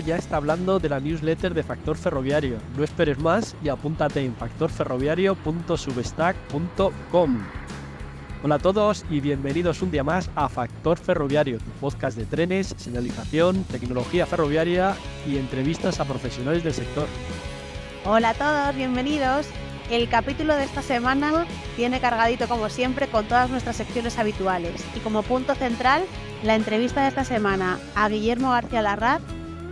Ya está hablando de la newsletter de Factor Ferroviario. No esperes más y apúntate en factorferroviario.substack.com. Hola a todos y bienvenidos un día más a Factor Ferroviario, tu podcast de trenes, señalización, tecnología ferroviaria y entrevistas a profesionales del sector. Hola a todos, bienvenidos. El capítulo de esta semana tiene cargadito como siempre con todas nuestras secciones habituales y como punto central la entrevista de esta semana a Guillermo García Larraz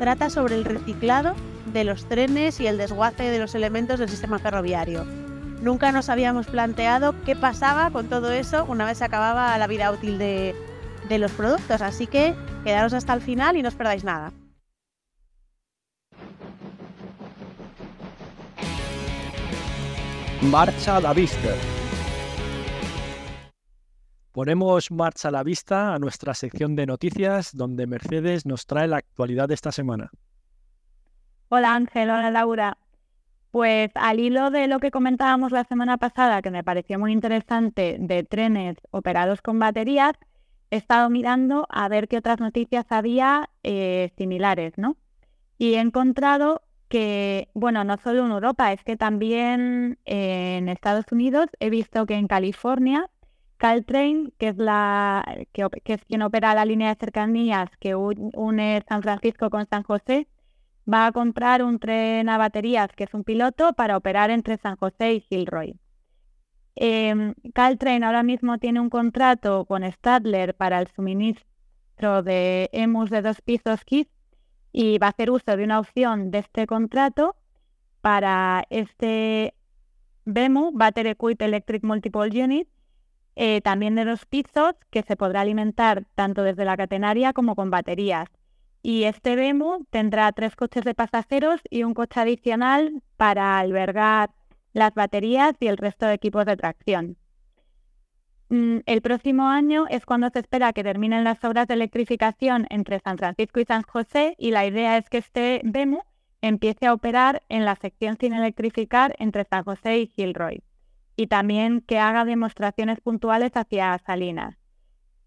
trata sobre el reciclado de los trenes y el desguace de los elementos del sistema ferroviario. Nunca nos habíamos planteado qué pasaba con todo eso una vez se acababa la vida útil de, los productos, así que quedaros hasta el final y no os perdáis nada. Marcha a la vista. Ponemos marcha a la vista a nuestra sección de noticias donde Mercedes nos trae la actualidad de esta semana. Hola Ángel, hola Laura. Pues al hilo de lo que comentábamos la semana pasada, que me pareció muy interesante, de trenes operados con baterías, he estado mirando a ver qué otras noticias había eh, similares, ¿no? Y he encontrado que, bueno, no solo en Europa, es que también en Estados Unidos he visto que en California Caltrain, que es, la, que, es quien opera la línea de cercanías que une San Francisco con San José, va a comprar un tren a baterías que es un piloto para operar entre San José y Gilroy. Eh, Caltrain ahora mismo tiene un contrato con Stadler para el suministro de EMUS de dos pisos KISS y va a hacer uso de una opción de este contrato para este BEMU, Battery Equipped Electric Multiple Unit, eh, también de los pisos que se podrá alimentar tanto desde la catenaria como con baterías. Y este BEMU tendrá tres coches de pasajeros y un coche adicional para albergar las baterías y el resto de equipos de tracción. Mm, el próximo año es cuando se espera que terminen las obras de electrificación entre San Francisco y San José y la idea es que este BEMU empiece a operar en la sección sin electrificar entre San José y Gilroy y también que haga demostraciones puntuales hacia Salinas.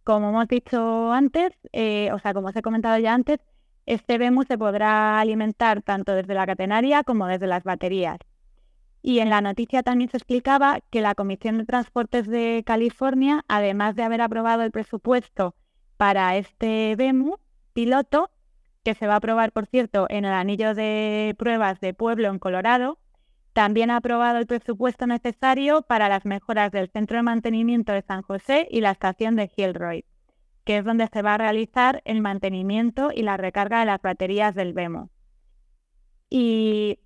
Como hemos dicho antes, eh, o sea, como os he comentado ya antes, este BEMU se podrá alimentar tanto desde la catenaria como desde las baterías. Y en la noticia también se explicaba que la Comisión de Transportes de California, además de haber aprobado el presupuesto para este BEMU piloto, que se va a aprobar, por cierto, en el anillo de pruebas de Pueblo en Colorado, también ha aprobado el presupuesto necesario para las mejoras del centro de mantenimiento de San José y la estación de Gilroy, que es donde se va a realizar el mantenimiento y la recarga de las baterías del BEMO. Y,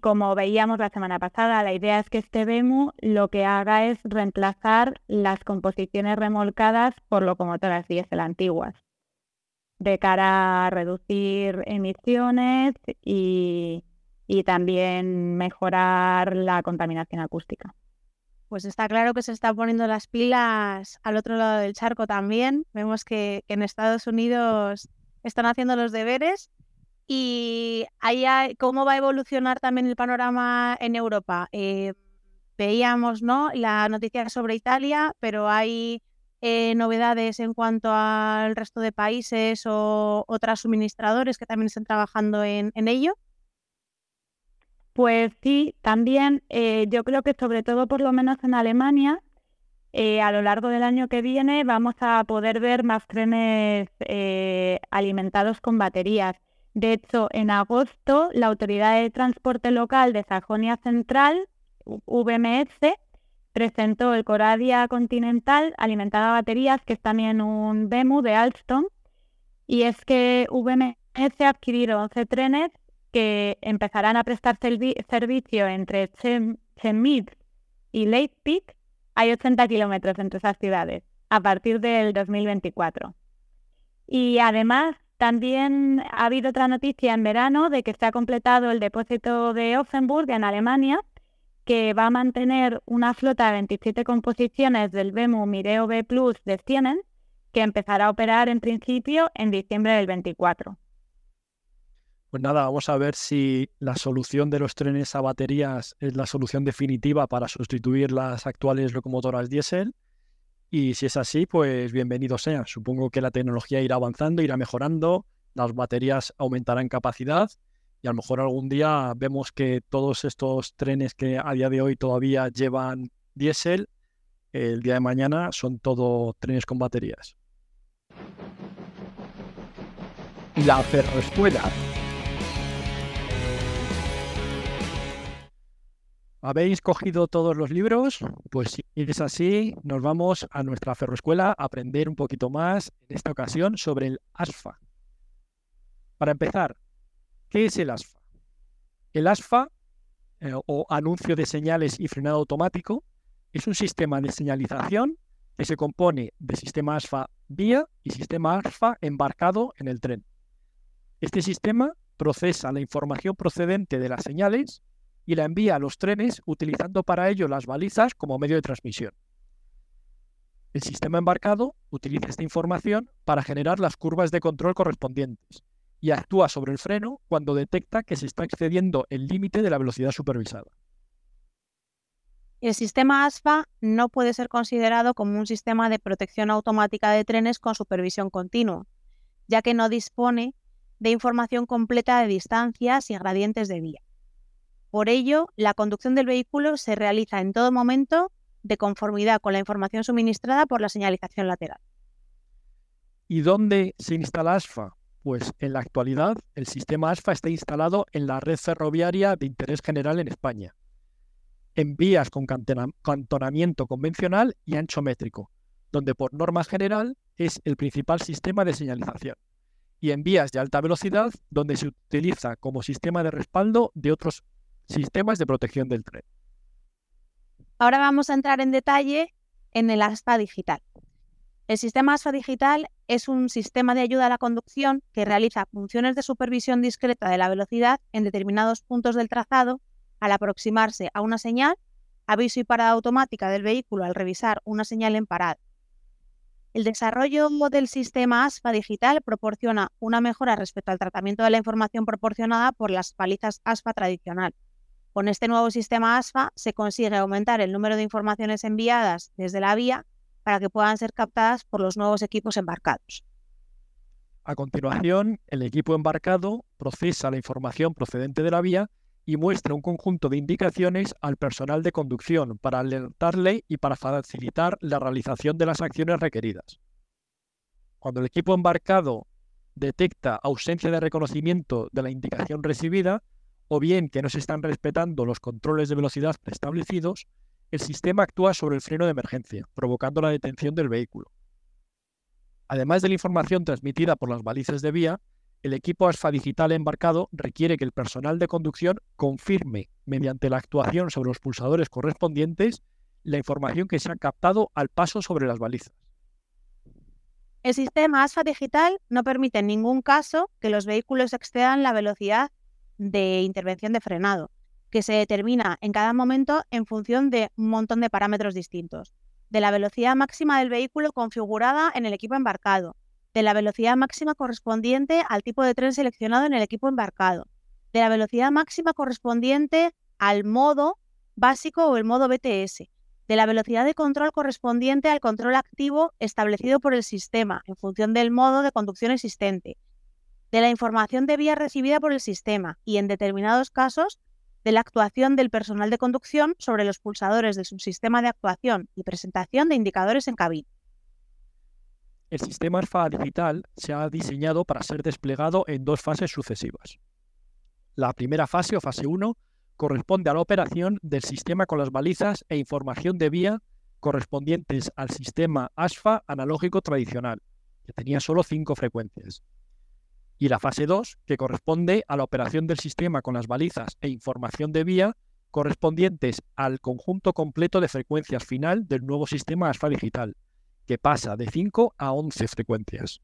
como veíamos la semana pasada, la idea es que este BEMO lo que haga es reemplazar las composiciones remolcadas por locomotoras diésel antiguas, de cara a reducir emisiones y, y también mejorar la contaminación acústica. Pues está claro que se está poniendo las pilas al otro lado del charco también. Vemos que, en Estados Unidos están haciendo los deberes y ahí cómo va a evolucionar también el panorama en Europa. Eh, veíamos ¿no? la noticia sobre Italia, pero hay eh, novedades en cuanto al resto de países o otros suministradores que también están trabajando en ello. Pues sí, también eh, yo creo que sobre todo por lo menos en Alemania, eh, a lo largo del año que viene vamos a poder ver más trenes eh, alimentados con baterías. De hecho, en agosto la Autoridad de Transporte Local de Sajonia Central, VMS, presentó el Coradia Continental alimentado a baterías, que es también un BEMU de Alstom, y es que VMS ha adquirido 11 trenes que empezarán a prestar servicio entre Chemnitz y Leipzig. Hay 80 kilómetros entre esas ciudades a partir del 2024. Y además, también ha habido otra noticia en verano de que se ha completado el depósito de Offenburg en Alemania, que va a mantener una flota de 27 composiciones del BEMU Mireo B Plus de Siemens, que empezará a operar en principio en diciembre del 24. Pues nada, vamos a ver si la solución de los trenes a baterías es la solución definitiva para sustituir las actuales locomotoras diésel. Y si es así, pues bienvenido sea. Supongo que la tecnología irá avanzando, irá mejorando, las baterías aumentarán capacidad y a lo mejor algún día vemos que todos estos trenes que a día de hoy todavía llevan diésel, el día de mañana son todo trenes con baterías. La ferroescuela. ¿Habéis cogido todos los libros? Pues si es así, nos vamos a nuestra ferroescuela a aprender un poquito más, en esta ocasión, sobre el ASFA. Para empezar, ¿qué es el ASFA? El ASFA, eh, o anuncio de señales y frenado automático, es un sistema de señalización que se compone de sistema ASFA vía y sistema ASFA embarcado en el tren. Este sistema procesa la información procedente de las señales y la envía a los trenes utilizando para ello las balizas como medio de transmisión. El sistema embarcado utiliza esta información para generar las curvas de control correspondientes y actúa sobre el freno cuando detecta que se está excediendo el límite de la velocidad supervisada. El sistema ASFA no puede ser considerado como un sistema de protección automática de trenes con supervisión continua, ya que no dispone de información completa de distancias y gradientes de vía. Por ello, la conducción del vehículo se realiza en todo momento de conformidad con la información suministrada por la señalización lateral. ¿Y dónde se instala ASFA? Pues en la actualidad el sistema ASFA está instalado en la red ferroviaria de interés general en España, en vías con cantonamiento convencional y ancho métrico, donde por norma general es el principal sistema de señalización, y en vías de alta velocidad, donde se utiliza como sistema de respaldo de otros sistemas de protección del tren. Ahora vamos a entrar en detalle en el ASFA digital. El sistema ASFA digital es un sistema de ayuda a la conducción que realiza funciones de supervisión discreta de la velocidad en determinados puntos del trazado al aproximarse a una señal, aviso y parada automática del vehículo al revisar una señal en parada. El desarrollo del sistema ASFA digital proporciona una mejora respecto al tratamiento de la información proporcionada por las palizas ASFA tradicional, con este nuevo sistema ASFA se consigue aumentar el número de informaciones enviadas desde la vía para que puedan ser captadas por los nuevos equipos embarcados. A continuación, el equipo embarcado procesa la información procedente de la vía y muestra un conjunto de indicaciones al personal de conducción para alertarle y para facilitar la realización de las acciones requeridas. Cuando el equipo embarcado detecta ausencia de reconocimiento de la indicación recibida, o bien que no se están respetando los controles de velocidad preestablecidos, el sistema actúa sobre el freno de emergencia, provocando la detención del vehículo. Además de la información transmitida por las balizas de vía, el equipo ASFA digital embarcado requiere que el personal de conducción confirme, mediante la actuación sobre los pulsadores correspondientes, la información que se ha captado al paso sobre las balizas. El sistema ASFA digital no permite en ningún caso que los vehículos excedan la velocidad de intervención de frenado, que se determina en cada momento en función de un montón de parámetros distintos. De la velocidad máxima del vehículo configurada en el equipo embarcado, de la velocidad máxima correspondiente al tipo de tren seleccionado en el equipo embarcado, de la velocidad máxima correspondiente al modo básico o el modo BTS, de la velocidad de control correspondiente al control activo establecido por el sistema en función del modo de conducción existente, de la información de vía recibida por el sistema y, en determinados casos, de la actuación del personal de conducción sobre los pulsadores de su sistema de actuación y presentación de indicadores en cabina. El sistema ARFA digital se ha diseñado para ser desplegado en dos fases sucesivas. La primera fase o fase 1 corresponde a la operación del sistema con las balizas e información de vía correspondientes al sistema ASFA analógico tradicional, que tenía solo cinco frecuencias y la fase 2, que corresponde a la operación del sistema con las balizas e información de vía correspondientes al conjunto completo de frecuencias final del nuevo sistema ASFA digital, que pasa de 5 a 11 frecuencias.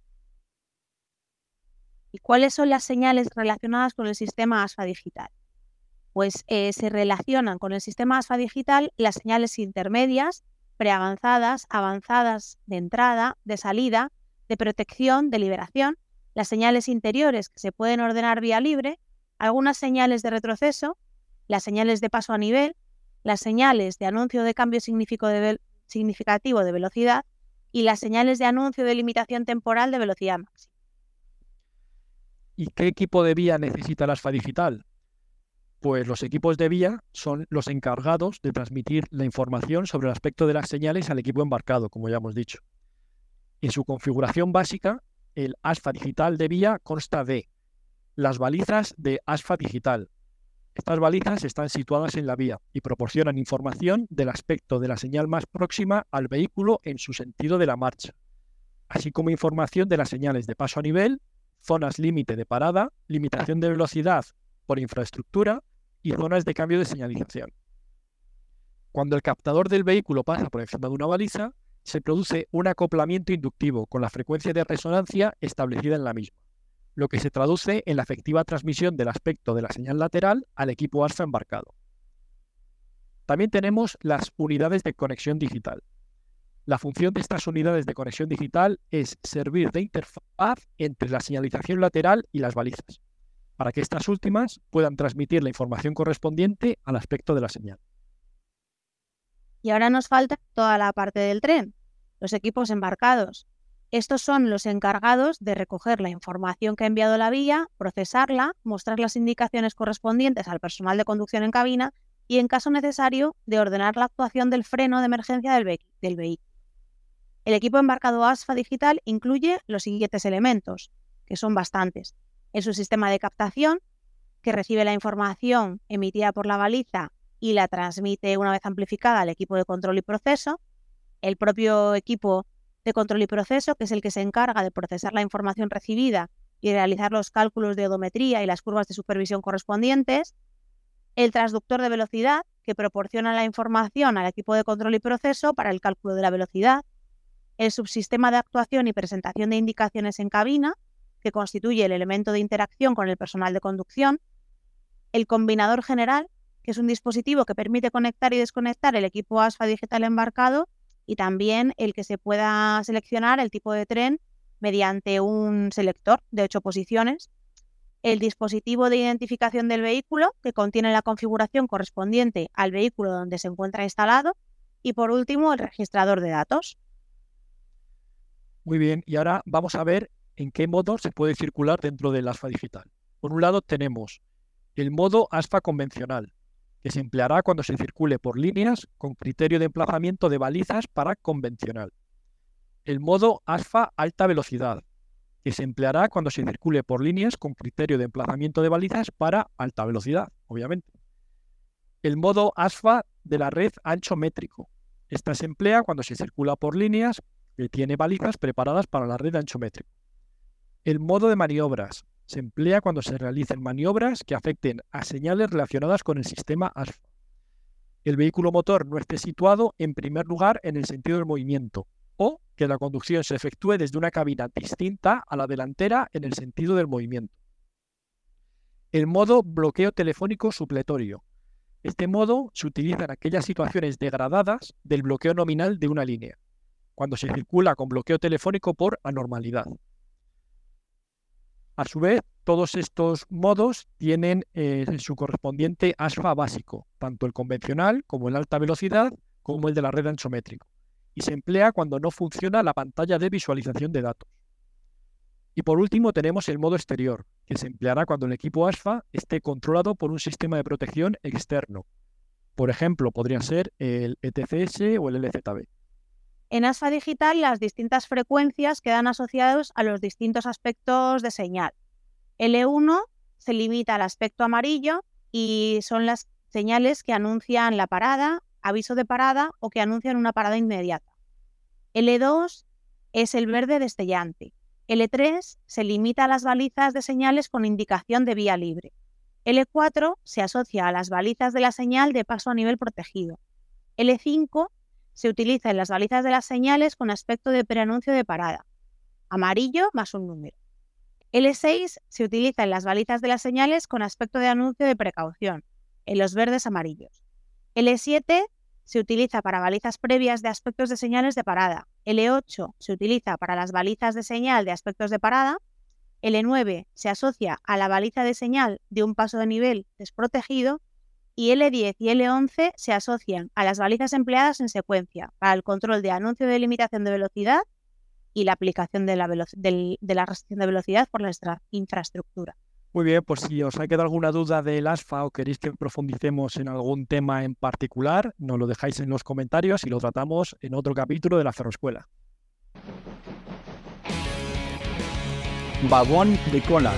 ¿Y cuáles son las señales relacionadas con el sistema ASFA digital? Pues eh, se relacionan con el sistema ASFA digital las señales intermedias, preavanzadas, avanzadas de entrada, de salida, de protección, de liberación las señales interiores que se pueden ordenar vía libre, algunas señales de retroceso, las señales de paso a nivel, las señales de anuncio de cambio significativo de velocidad y las señales de anuncio de limitación temporal de velocidad máxima. ¿Y qué equipo de vía necesita el ASFA digital? Pues los equipos de vía son los encargados de transmitir la información sobre el aspecto de las señales al equipo embarcado, como ya hemos dicho. En su configuración básica, el ASFA digital de vía consta de las balizas de ASFA digital. Estas balizas están situadas en la vía y proporcionan información del aspecto de la señal más próxima al vehículo en su sentido de la marcha, así como información de las señales de paso a nivel, zonas límite de parada, limitación de velocidad por infraestructura y zonas de cambio de señalización. Cuando el captador del vehículo pasa por encima de una baliza, se produce un acoplamiento inductivo con la frecuencia de resonancia establecida en la misma, lo que se traduce en la efectiva transmisión del aspecto de la señal lateral al equipo ASFA embarcado. También tenemos las unidades de conexión digital. La función de estas unidades de conexión digital es servir de interfaz entre la señalización lateral y las balizas, para que estas últimas puedan transmitir la información correspondiente al aspecto de la señal. Y ahora nos falta toda la parte del tren, los equipos embarcados. Estos son los encargados de recoger la información que ha enviado la vía, procesarla, mostrar las indicaciones correspondientes al personal de conducción en cabina y, en caso necesario, de ordenar la actuación del freno de emergencia del, vehículo. El equipo embarcado ASFA digital incluye los siguientes elementos, que son bastantes. En su sistema de captación, que recibe la información emitida por la baliza y la transmite una vez amplificada al equipo de control y proceso. El propio equipo de control y proceso, que es el que se encarga de procesar la información recibida y realizar los cálculos de odometría y las curvas de supervisión correspondientes. El transductor de velocidad, que proporciona la información al equipo de control y proceso para el cálculo de la velocidad. El subsistema de actuación y presentación de indicaciones en cabina, que constituye el elemento de interacción con el personal de conducción. El combinador general, que es un dispositivo que permite conectar y desconectar el equipo ASFA digital embarcado y también el que se pueda seleccionar el tipo de tren mediante un selector de ocho posiciones, el dispositivo de identificación del vehículo, que contiene la configuración correspondiente al vehículo donde se encuentra instalado, y por último el registrador de datos. Muy bien, y ahora vamos a ver en qué modo se puede circular dentro del ASFA digital. Por un lado tenemos el modo ASFA convencional, que se empleará cuando se circule por líneas con criterio de emplazamiento de balizas para convencional. El modo ASFA alta velocidad, que se empleará cuando se circule por líneas con criterio de emplazamiento de balizas para alta velocidad, obviamente. El modo ASFA de la red ancho métrico. Esta se emplea cuando se circula por líneas que tiene balizas preparadas para la red ancho métrico. El modo de maniobras, se emplea cuando se realicen maniobras que afecten a señales relacionadas con el sistema ASFA. El vehículo motor no esté situado en primer lugar en el sentido del movimiento o que la conducción se efectúe desde una cabina distinta a la delantera en el sentido del movimiento. El modo bloqueo telefónico supletorio. Este modo se utiliza en aquellas situaciones degradadas del bloqueo nominal de una línea, cuando se circula con bloqueo telefónico por anormalidad. A su vez, todos estos modos tienen eh, su correspondiente ASFA básico, tanto el convencional como el alta velocidad, como el de la red anchométrico, y se emplea cuando no funciona la pantalla de visualización de datos. Y por último tenemos el modo exterior, que se empleará cuando el equipo ASFA esté controlado por un sistema de protección externo. Por ejemplo, podrían ser el ETCS o el LZB. En ASFA digital, las distintas frecuencias quedan asociadas a los distintos aspectos de señal. L1 se limita al aspecto amarillo y son las señales que anuncian la parada, aviso de parada o que anuncian una parada inmediata. L2 es el verde destellante. L3 se limita a las balizas de señales con indicación de vía libre. L4 se asocia a las balizas de la señal de paso a nivel protegido. L5 se utiliza en las balizas de las señales con aspecto de preanuncio de parada. Amarillo más un número. L6 se utiliza en las balizas de las señales con aspecto de anuncio de precaución, en los verdes amarillos. L7 se utiliza para balizas previas de aspectos de señales de parada. L8 se utiliza para las balizas de señal de aspectos de parada. L9 se asocia a la baliza de señal de un paso de nivel desprotegido y L10 y L11 se asocian a las balizas empleadas en secuencia para el control de anuncio de limitación de velocidad y la aplicación de la, de la restricción de velocidad por nuestra infraestructura. Muy bien, pues si os ha quedado alguna duda del ASFA o queréis que profundicemos en algún tema en particular, nos lo dejáis en los comentarios y lo tratamos en otro capítulo de la Ferroescuela. Vagón de cola.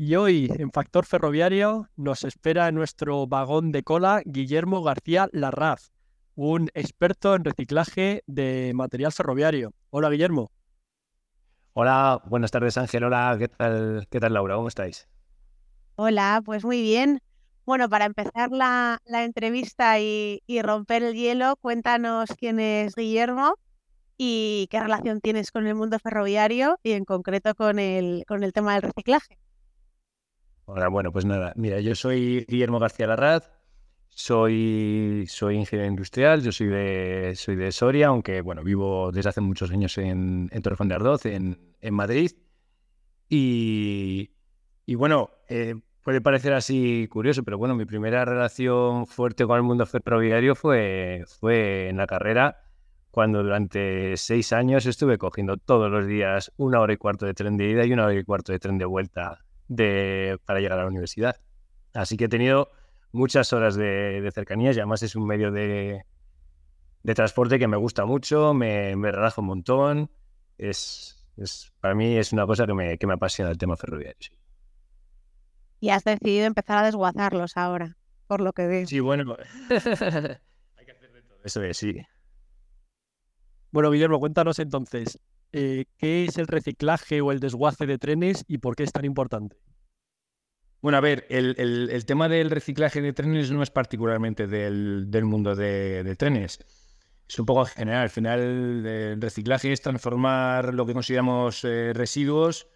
Y hoy en Factor Ferroviario nos espera en nuestro vagón de cola Guillermo García Larraz, un experto en reciclaje de material ferroviario. Hola Guillermo. Hola, buenas tardes Ángel. Hola, ¿qué tal, qué tal Laura? ¿Cómo estáis? Hola, pues muy bien. Bueno, para empezar la, entrevista y, y, romper el hielo, cuéntanos quién es Guillermo y qué relación tienes con el mundo ferroviario y en concreto con el, con el tema del reciclaje. Hola, bueno, pues nada, mira, yo soy Guillermo García Larraz, soy, soy ingeniero industrial, yo soy de, soy de Soria, aunque bueno, vivo desde hace muchos años en, en Torrejón de Ardoz, en, en Madrid. Y, y bueno, eh, puede parecer así curioso, pero bueno, mi primera relación fuerte con el mundo ferroviario fue, fue en la carrera, cuando durante seis años estuve cogiendo todos los días una hora y cuarto de tren de ida y una hora y cuarto de tren de vuelta de, para llegar a la universidad. Así que he tenido muchas horas de, cercanías y además es un medio de, transporte que me gusta mucho, me, me relaja un montón. Es, es, para mí es una cosa que me, que me apasiona el tema ferroviario. Y has decidido empezar a desguazarlos ahora, por lo que veo. Sí, bueno. Hay que hacer de todo. Eso es, sí. Bueno, Guillermo, cuéntanos entonces, eh, ¿qué es el reciclaje o el desguace de trenes y por qué es tan importante? Bueno, a ver, el, tema del reciclaje de trenes no es particularmente del, mundo de, trenes. Es un poco general. Al final, el reciclaje es transformar lo que consideramos eh, residuos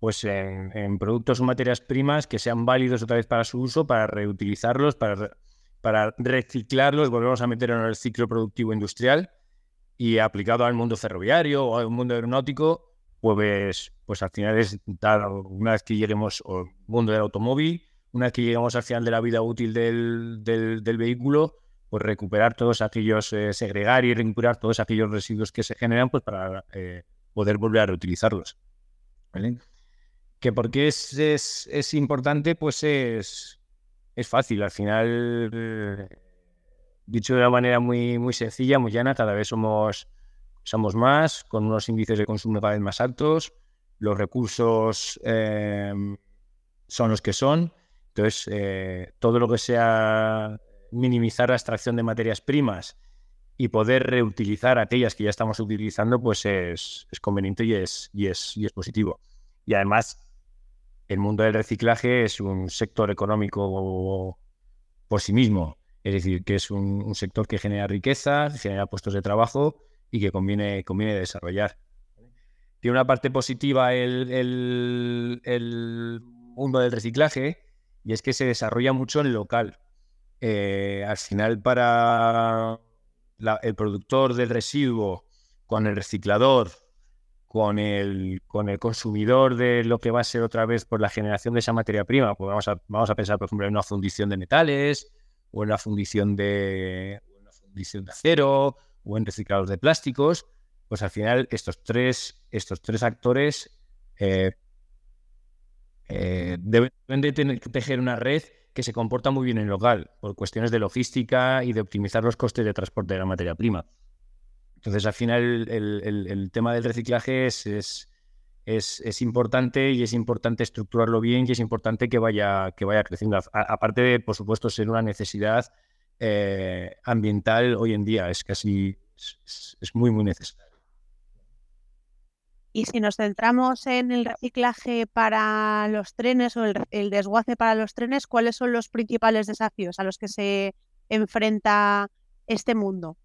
pues en, productos o materias primas que sean válidos otra vez para su uso, para reutilizarlos, para, para reciclarlos, volvemos a meter en el ciclo productivo industrial y aplicado al mundo ferroviario o al mundo aeronáutico, pues, pues al final es dar, una vez que lleguemos al mundo del automóvil, una vez que lleguemos al final de la vida útil del, del, vehículo, pues recuperar todos aquellos, eh, segregar y recuperar todos aquellos residuos que se generan pues para eh, poder volver a reutilizarlos. ¿Vale? Que porque es, es, es, importante, pues es, es fácil. Al final eh, dicho de una manera muy, muy sencilla, muy llana, cada vez somos, somos más, con unos índices de consumo cada vez más altos, los recursos em, son los que son, entonces eh, todo lo que sea minimizar la extracción de materias primas y poder reutilizar aquellas que ya estamos utilizando, pues es, es conveniente y es, y, es, y es positivo. Y además, el mundo del reciclaje es un sector económico por sí mismo. Es decir, que es un, sector que genera riqueza, genera puestos de trabajo y que conviene, conviene desarrollar. Tiene una parte positiva el, el, mundo del reciclaje y es que se desarrolla mucho en local. Eh, al final, para el productor del residuo, con el reciclador, con el, con el consumidor de lo que va a ser otra vez por la generación de esa materia prima, pues vamos a, vamos a pensar, por ejemplo, en una fundición de metales, o en la fundición de, fundición de acero, o en reciclados de plásticos, pues al final estos tres, estos tres actores eh, eh, deben de tejer una red que se comporta muy bien en local, por cuestiones de logística y de optimizar los costes de transporte de la materia prima. Entonces, al final, el, tema del reciclaje es, importante y es importante estructurarlo bien y es importante que vaya, que vaya creciendo. aparte de, por supuesto, ser una necesidad eh, ambiental hoy en día, es casi, es, muy, muy necesario. Y si nos centramos en el reciclaje para los trenes o el, desguace para los trenes, ¿cuáles son los principales desafíos a los que se enfrenta este mundo?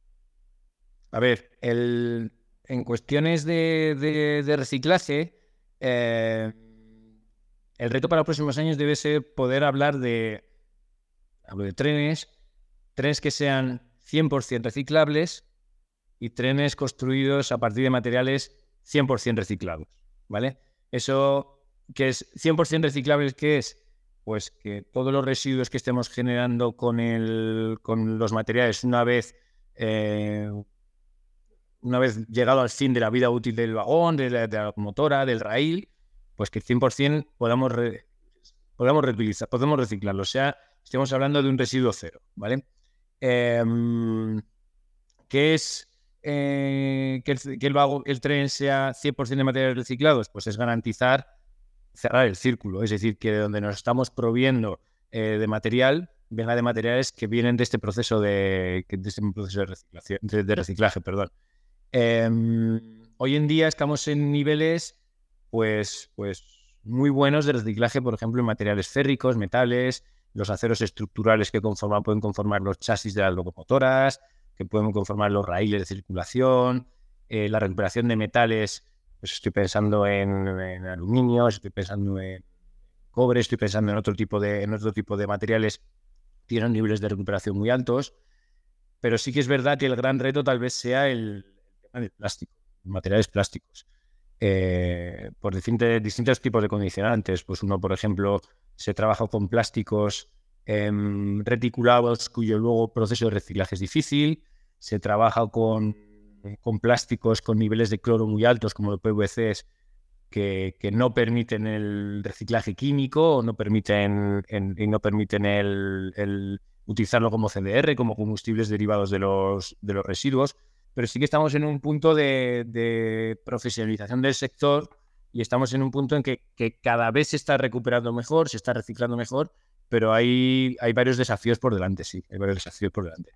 A ver, el, en cuestiones de, reciclaje, eh, el reto para los próximos años debe ser poder hablar de, hablo de trenes, trenes que sean 100% reciclables y trenes construidos a partir de materiales 100% reciclados, ¿vale? Eso que es 100% reciclables, ¿qué es? Pues que todos los residuos que estemos generando con, el, con los materiales una vez eh, una vez llegado al fin de la vida útil del vagón, de la, motora, del raíl, pues que 100% podamos, podamos reutilizar, podemos reciclarlo. O sea, estamos hablando de un residuo cero, ¿vale? Em, ¿Qué es eh, que, el, el, tren sea 100% de materiales reciclados? Pues es garantizar cerrar el círculo, es decir, que donde nos estamos proviendo eh, de material, venga de materiales que vienen de este proceso de, de, este proceso de, de, reciclaje. Perdón. Em, hoy en día estamos en niveles pues, pues muy buenos de reciclaje, por ejemplo, en materiales férricos, metales, los aceros estructurales que pueden conformar los chasis de las locomotoras, que pueden conformar los raíles de circulación, eh, la recuperación de metales, pues estoy pensando en, aluminio, estoy pensando en cobre, estoy pensando en otro tipo de, en otro tipo de materiales tienen niveles de recuperación muy altos, pero sí que es verdad que el gran reto tal vez sea el, del plástico, materiales plásticos. Eh, por distintos tipos de condicionantes. Pues uno, por ejemplo, se trabaja con plásticos em, reticulados cuyo luego proceso de reciclaje es difícil. Se trabaja con, con plásticos con niveles de cloro muy altos, como los PVCs, que, que, no permiten el reciclaje químico o no permiten, y no permiten el, el, utilizarlo como CDR, como combustibles derivados de los, de los residuos. Pero sí que estamos en un punto de, de profesionalización del sector y estamos en un punto en que, cada vez se está recuperando mejor, se está reciclando mejor, pero hay, hay varios desafíos por delante, sí, hay varios desafíos por delante.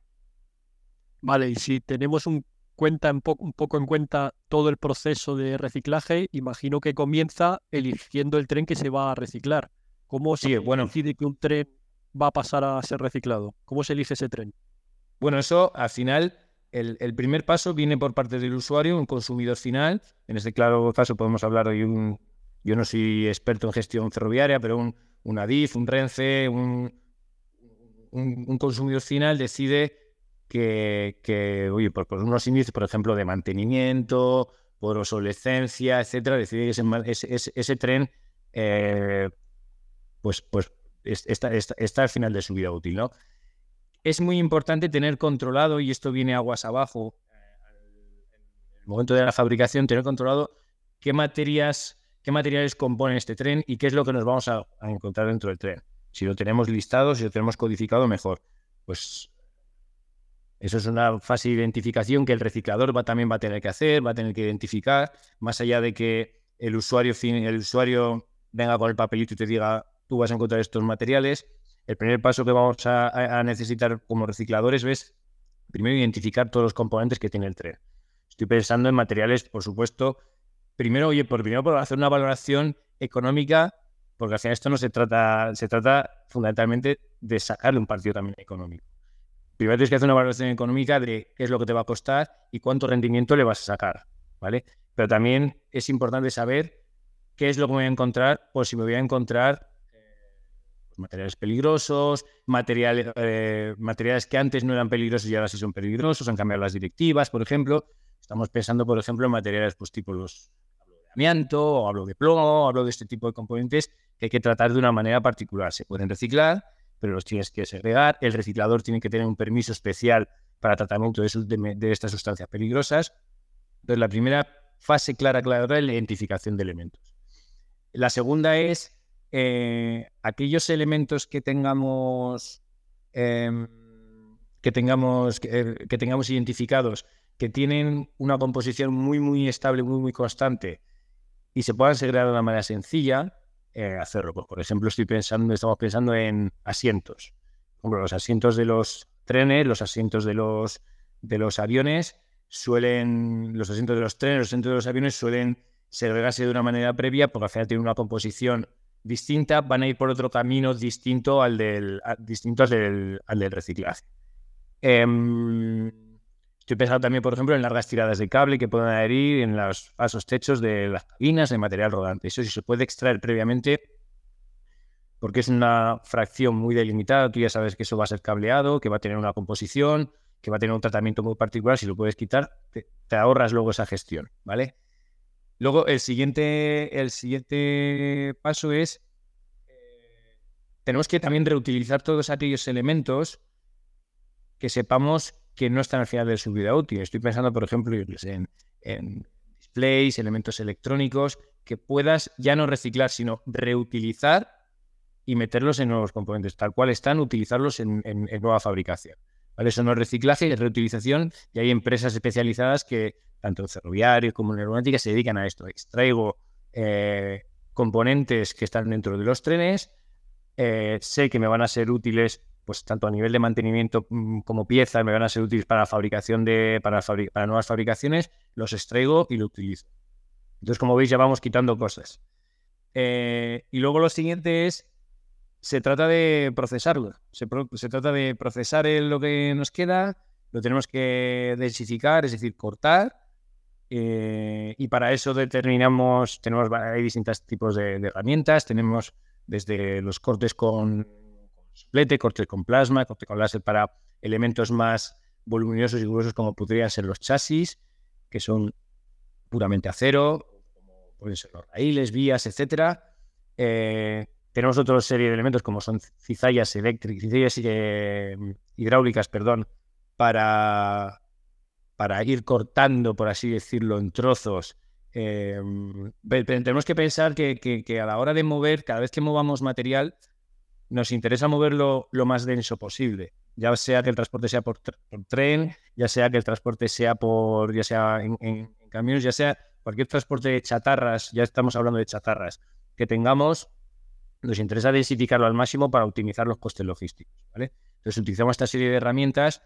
Vale, y si tenemos un, cuenta un, un poco en cuenta todo el proceso de reciclaje, imagino que comienza eligiendo el tren que se va a reciclar. ¿Cómo se bueno. decide que un tren va a pasar a ser reciclado? ¿Cómo se elige ese tren? Bueno, eso al final el, primer paso viene por parte del usuario, un consumidor final. En este claro caso podemos hablar de un, yo no soy experto en gestión ferroviaria, pero un, un ADIF, un RENCE, un, un, consumidor final decide que, oye, por, unos índices, por ejemplo, de mantenimiento, por obsolescencia, etcétera, decide que ese, ese, tren eh, pues, pues está, al final de su vida útil, ¿no? Es muy importante tener controlado, y esto viene aguas abajo, en el momento de la fabricación, tener controlado qué materias, qué materiales componen este tren y qué es lo que nos vamos a, encontrar dentro del tren. Si lo tenemos listado, si lo tenemos codificado, mejor. Pues eso es una fase de identificación que el reciclador va, también va a tener que hacer, va a tener que identificar, más allá de que el usuario, el usuario venga con el papelito y te diga, tú vas a encontrar estos materiales, el primer paso que vamos a, necesitar como recicladores es primero identificar todos los componentes que tiene el tren. Estoy pensando en materiales, por supuesto. Primero, oye, por primero por hacer una valoración económica, porque al esto no se trata, se trata fundamentalmente de sacarle un partido también económico. Primero tienes que hacer una valoración económica de qué es lo que te va a costar y cuánto rendimiento le vas a sacar, ¿vale? Pero también es importante saber qué es lo que me voy a encontrar o si me voy a encontrar materiales peligrosos, materiales, eh, materiales que antes no eran peligrosos y ahora sí son peligrosos, han cambiado las directivas, por ejemplo. Estamos pensando, por ejemplo, en materiales pues, tipo los hablo de amianto, hablo de plomo, hablo de este tipo de componentes que hay que tratar de una manera particular. Se pueden reciclar, pero los tienes que segregar. El reciclador tiene que tener un permiso especial para tratamiento de, de, estas sustancias peligrosas. Entonces, la primera fase clara, clara, es la identificación de elementos. La segunda es eh, aquellos elementos que tengamos, em, que, tengamos eh, que, tengamos identificados, que tienen una composición muy, muy estable, muy, muy constante y se puedan segregar de una manera sencilla, eh, hacerlo. Pues, por ejemplo, estoy pensando, estamos pensando en asientos. Los asientos de los trenes, los asientos de los, de los aviones, suelen, los asientos de los trenes, los asientos de los aviones suelen segregarse de una manera previa porque al final tienen una composición distinta van a ir por otro camino distinto al del, distinto al del, reciclaje. Em, estoy pensando también, por ejemplo, en largas tiradas de cable que pueden adherir en los pasos techos de las cabinas de material rodante. Eso sí se puede extraer previamente porque es una fracción muy delimitada. Tú ya sabes que eso va a ser cableado, que va a tener una composición, que va a tener un tratamiento muy particular. Si lo puedes quitar, te ahorras luego esa gestión, ¿vale? Luego, el siguiente, el siguiente paso es, eh, tenemos que también reutilizar todos aquellos elementos que sepamos que no están al final de su vida útil. Estoy pensando, por ejemplo, en, en displays, elementos electrónicos, que puedas ya no reciclar, sino reutilizar y meterlos en nuevos componentes, tal cual están, utilizarlos en, nueva fabricación. Eso no es reciclaje, es reutilización y hay empresas especializadas que, tanto en ferroviario como en aeronáutica, se dedican a esto. Extraigo eh, componentes que están dentro de los trenes, eh, sé que me van a ser útiles pues tanto a nivel de mantenimiento mm, como piezas, me van a ser útiles para fabricación de, para, para nuevas fabricaciones, los extraigo y lo utilizo. Entonces, como veis, ya vamos quitando cosas. Eh, y luego lo siguiente es se trata de procesarlo. Se, trata de procesar lo que nos queda, lo tenemos que densificar, es decir, cortar. Eh, y para eso determinamos, tenemos hay distintos tipos de, herramientas. Tenemos desde los cortes con soplete, cortes con plasma, cortes con láser para elementos más voluminosos y gruesos como podrían ser los chasis, que son puramente acero, como pueden ser los raíles, vías, etcétera. Eh, tenemos otra serie de elementos como son cizallas eléctricas, cizallas eh, hidráulicas, perdón, para, para ir cortando, por así decirlo, en trozos. Em, tenemos que pensar que, a la hora de mover, cada vez que movamos material, nos interesa moverlo lo más denso posible. Ya sea que el transporte sea por, tren, ya sea que el transporte sea por, ya sea en camiones, ya sea cualquier transporte de chatarras, ya estamos hablando de chatarras, que tengamos nos interesa densificarlo al máximo para optimizar los costes logísticos. ¿vale? Entonces utilizamos esta serie de herramientas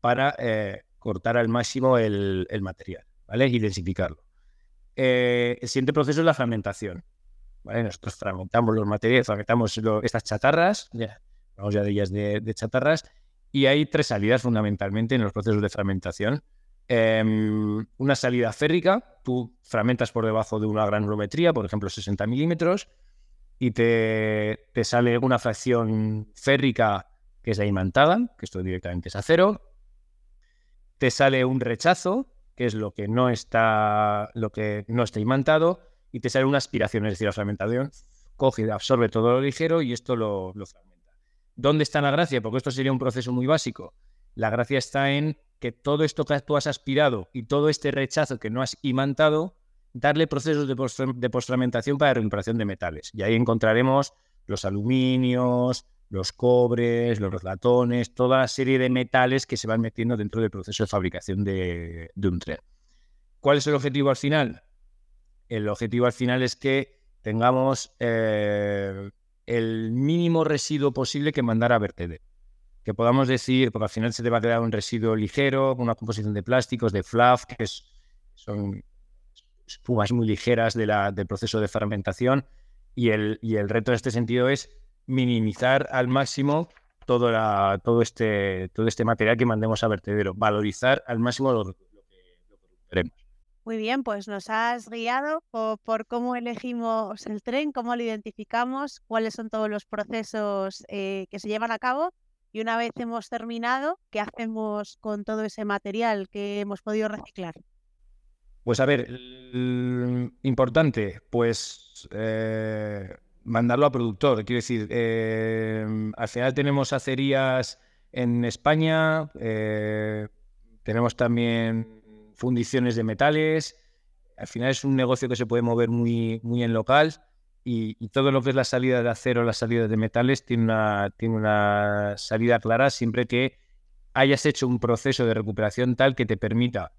para eh, cortar al máximo el, material ¿vale? y densificarlo. Eh, el siguiente proceso es la fragmentación. ¿vale? Nosotros fragmentamos los materiales, fragmentamos estas chatarras, ya, vamos ya de ellas de, chatarras, y hay tres salidas fundamentalmente en los procesos de fragmentación. Em, una salida férrica, tú fragmentas por debajo de una granulometría, por ejemplo 60 milímetros, y te, sale una fracción férrica que es la imantada, que esto directamente es acero. Te sale un rechazo, que es lo que no está, lo que no está imantado, y te sale una aspiración, es decir, la fragmentación coge absorbe todo lo ligero y esto lo, lo fragmenta. ¿Dónde está la gracia? Porque esto sería un proceso muy básico. La gracia está en que todo esto que tú has aspirado y todo este rechazo que no has imantado darle procesos de, postramentación para recuperación de metales. Y ahí encontraremos los aluminios, los cobres, los latones, toda la serie de metales que se van metiendo dentro del proceso de fabricación de, un tren. ¿Cuál es el objetivo al final? El objetivo al final es que tengamos eh, el mínimo residuo posible que mandar a vertedero. Que podamos decir, porque al final se te va a quedar un residuo ligero, una composición de plásticos, de fluff, que son espumas muy ligeras del proceso de fermentación y el, reto en este sentido es minimizar al máximo todo, este, este material que mandemos a vertedero, valorizar al máximo lo, que, recuperemos. Muy bien, pues nos has guiado por, cómo elegimos el tren, cómo lo identificamos, cuáles son todos los procesos eh, que se llevan a cabo y una vez hemos terminado, ¿qué hacemos con todo ese material que hemos podido reciclar? Pues a ver, importante, pues eh, mandarlo a productor. Quiero decir, eh, al final tenemos acerías en España, eh, tenemos también fundiciones de metales. Al final es un negocio que se puede mover muy, muy en local y, todo lo que es la salida de acero, la salida de metales, tiene una, tiene una salida clara siempre que hayas hecho un proceso de recuperación tal que te permita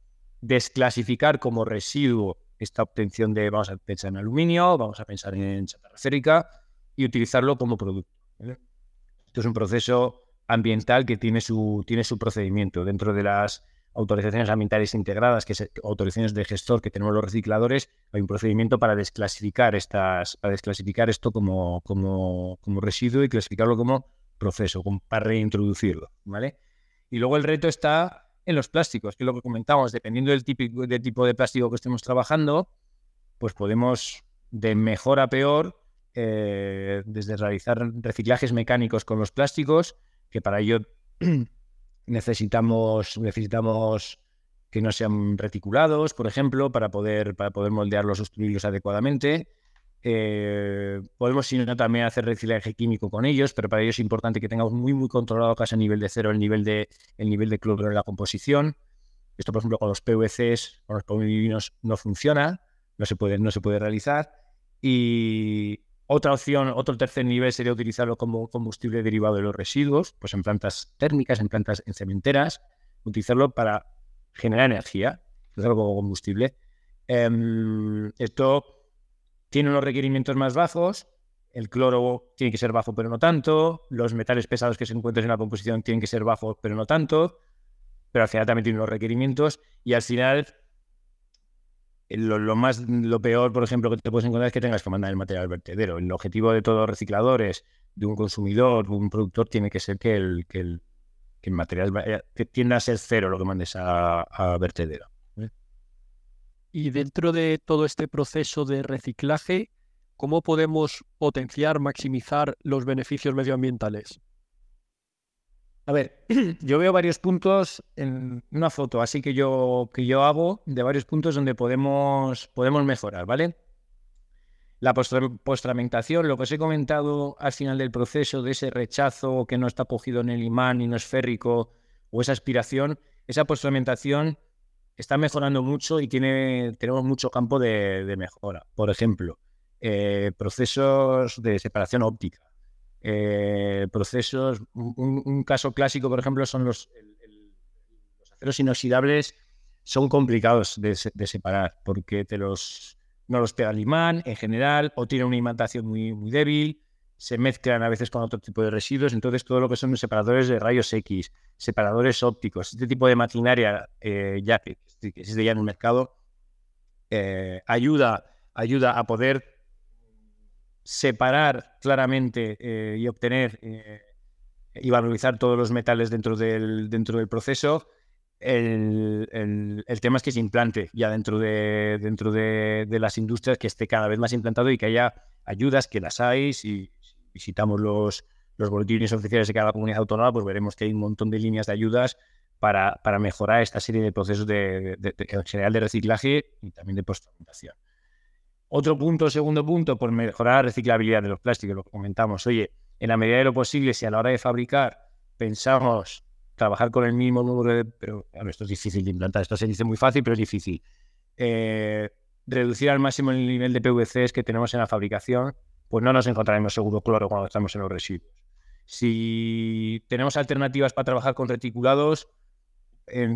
desclasificar como residuo esta obtención de, vamos a pensar en aluminio, vamos a pensar en chatarra férica y utilizarlo como producto. Esto es un proceso ambiental que tiene su, tiene su procedimiento. Dentro de las autorizaciones ambientales integradas, que es autorizaciones de gestor que tenemos los recicladores, hay un procedimiento para desclasificar estas, para desclasificar esto como, como, como residuo y clasificarlo como proceso, para reintroducirlo. ¿vale? Y luego el reto está en los plásticos, que es lo que comentamos, dependiendo del, típico, del tipo de plástico que estemos trabajando, pues podemos de mejor a peor, eh, desde realizar reciclajes mecánicos con los plásticos, que para ello necesitamos, necesitamos que no sean reticulados, por ejemplo, para poder, para poder moldearlos o adecuadamente. Eh, podemos, si no, también hacer reciclaje químico con ellos, pero para ello es importante que tengamos muy, muy controlado casi a nivel de cero el nivel de, el nivel de cloro en la composición. Esto, por ejemplo, con los PVCs, con los polivinos, no funciona, no se puede, no se puede realizar. Y otra opción, otro tercer nivel sería utilizarlo como combustible derivado de los residuos, pues en plantas térmicas, en plantas en cementeras, utilizarlo para generar energía, utilizarlo como combustible. Em, esto tiene unos requerimientos más bajos, el cloro tiene que ser bajo pero no tanto, los metales pesados que se encuentran en la composición tienen que ser bajos pero no tanto, pero al final también tiene unos requerimientos y al final lo, más, lo peor, por ejemplo, que te puedes encontrar es que tengas que mandar el material al vertedero. El objetivo de todos los recicladores, de un consumidor, de un productor, tiene que ser que el, que el, que material que tienda a ser cero lo que mandes a, a vertedero. Y dentro de todo este proceso de reciclaje, ¿cómo podemos potenciar, maximizar los beneficios medioambientales? A ver, yo veo varios puntos en una foto, así que yo, que yo hago de varios puntos donde podemos, podemos mejorar, ¿vale? La postramentación, lo que os he comentado al final del proceso de ese rechazo que no está cogido en el imán y no es férrico, o esa aspiración, esa postramentación está mejorando mucho y tiene, tenemos mucho campo de, mejora. Por ejemplo, eh, procesos de separación óptica. Eh, procesos, un, caso clásico, por ejemplo, son los, los aceros inoxidables, son complicados de, separar porque te los, no los pega el imán en general o tienen una imantación muy, muy débil se mezclan a veces con otro tipo de residuos. Entonces, todo lo que son separadores de rayos X, separadores ópticos, este tipo de maquinaria eh, ya que, existe ya en el mercado, eh, ayuda, ayuda a poder separar claramente eh, y obtener y valorizar todos los metales dentro del, dentro del proceso. El, tema es que se implante ya dentro de, dentro de, de, las industrias, que esté cada vez más implantado y que haya ayudas, que las hay, y visitamos los, los boletines oficiales de cada comunidad autónoma, pues veremos que hay un montón de líneas de ayudas para, para mejorar esta serie de procesos de, en general de reciclaje y también de postfragmentación. Otro punto, segundo punto, por mejorar la reciclabilidad de los plásticos, lo comentamos. Oye, en la medida de lo posible, si a la hora de fabricar pensamos trabajar con el mismo número de... Pero esto es difícil de implantar, esto se dice muy fácil, pero es difícil. Eh, reducir al máximo el nivel de PVCs que tenemos en la fabricación pues no nos encontraremos seguro cloro cuando estamos en los residuos. Si tenemos alternativas para trabajar con reticulados,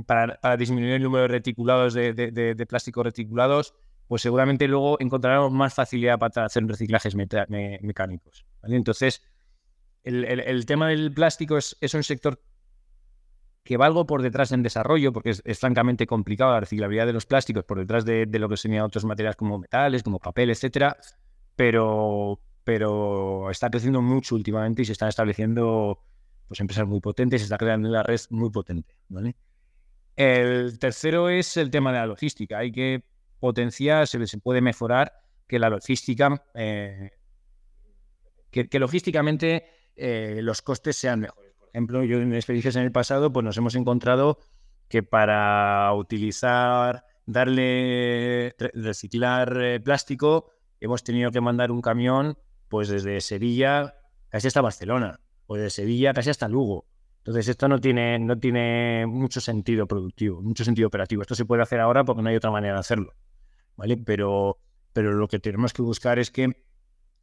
para, disminuir el número de reticulados de, plástico reticulados, pues seguramente luego encontraremos más facilidad para hacer reciclajes mecánicos. Entonces, el, tema del plástico es, un sector que va algo por detrás en desarrollo, porque es, francamente complicado la reciclabilidad de los plásticos por detrás de, lo que serían otros materiales como metales, como papel, etcétera. Pero, pero está creciendo mucho últimamente y se están estableciendo pues, empresas muy potentes, se está creando una red muy potente. El tercero es el tema de la logística. Hay que potenciar, se, puede mejorar que la logística, eh, que, logísticamente eh, los costes sean mejores. Por ejemplo, yo en experiencias en el pasado, pues nos hemos encontrado que para utilizar, darle, reciclar eh, plástico, hemos tenido que mandar un camión pues desde Sevilla casi hasta Barcelona, o de Sevilla casi hasta Lugo. Entonces esto no tiene, no tiene mucho sentido productivo, mucho sentido operativo. Esto se puede hacer ahora porque no hay otra manera de hacerlo. ¿Vale? Pero, pero lo que tenemos que buscar es que